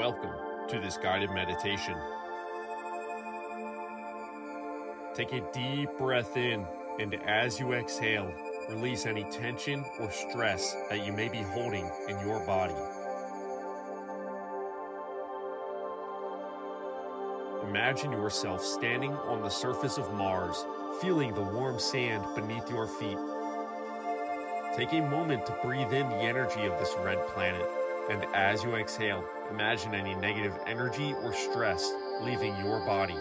Welcome to this guided meditation. Take a deep breath in, and as you exhale, release any tension or stress that you may be holding in your body. Imagine yourself standing on the surface of Mars, feeling the warm sand beneath your feet. Take a moment to breathe in the energy of this red planet, and as you exhale, imagine any negative energy or stress leaving your body.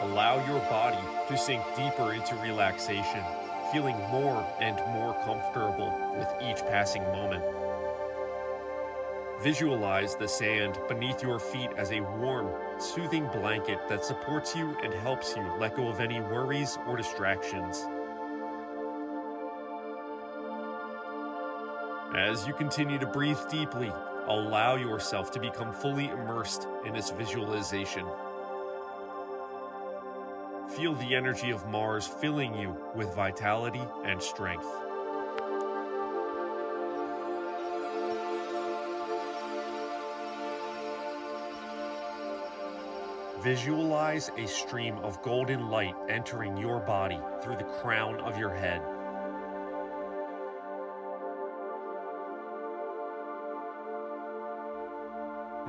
Allow your body to sink deeper into relaxation, feeling more and more comfortable with each passing moment. Visualize the sand beneath your feet as a warm, soothing blanket that supports you and helps you let go of any worries or distractions. As you continue to breathe deeply, allow yourself to become fully immersed in this visualization. Feel the energy of Mars filling you with vitality and strength. Visualize a stream of golden light entering your body through the crown of your head.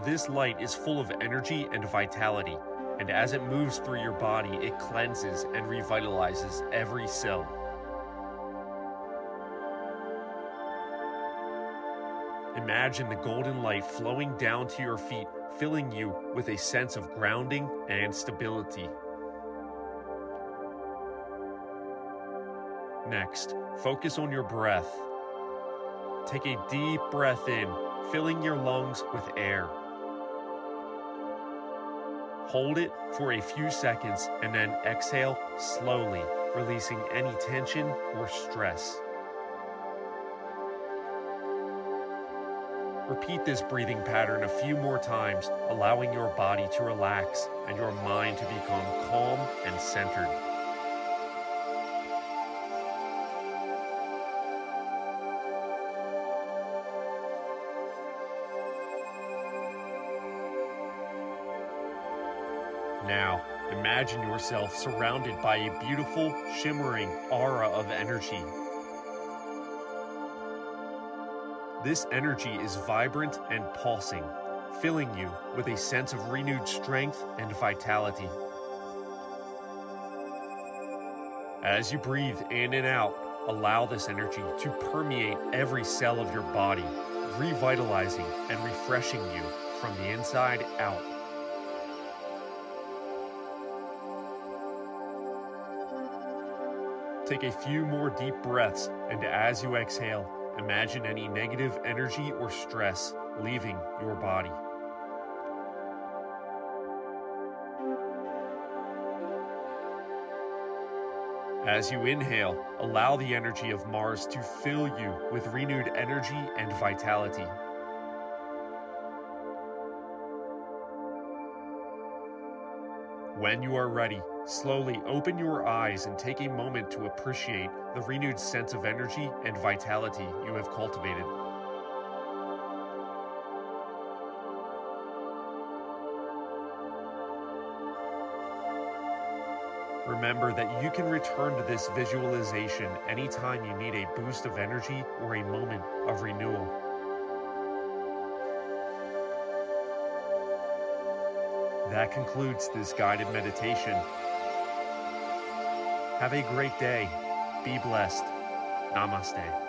This light is full of energy and vitality, and as it moves through your body, it cleanses and revitalizes every cell. Imagine the golden light flowing down to your feet, filling you with a sense of grounding and stability. Next, focus on your breath. Take a deep breath in, filling your lungs with air. Hold it for a few seconds and then exhale slowly, releasing any tension or stress. Repeat this breathing pattern a few more times, allowing your body to relax and your mind to become calm and centered. Now, imagine yourself surrounded by a beautiful, shimmering aura of energy. This energy is vibrant and pulsing, filling you with a sense of renewed strength and vitality. As you breathe in and out, allow this energy to permeate every cell of your body, revitalizing and refreshing you from the inside out. Take a few more deep breaths, and as you exhale, imagine any negative energy or stress leaving your body. As you inhale, allow the energy of Mars to fill you with renewed energy and vitality. When you are ready, slowly open your eyes and take a moment to appreciate the renewed sense of energy and vitality you have cultivated. Remember that you can return to this visualization anytime you need a boost of energy or a moment of renewal. That concludes this guided meditation. Have a great day. Be blessed. Namaste.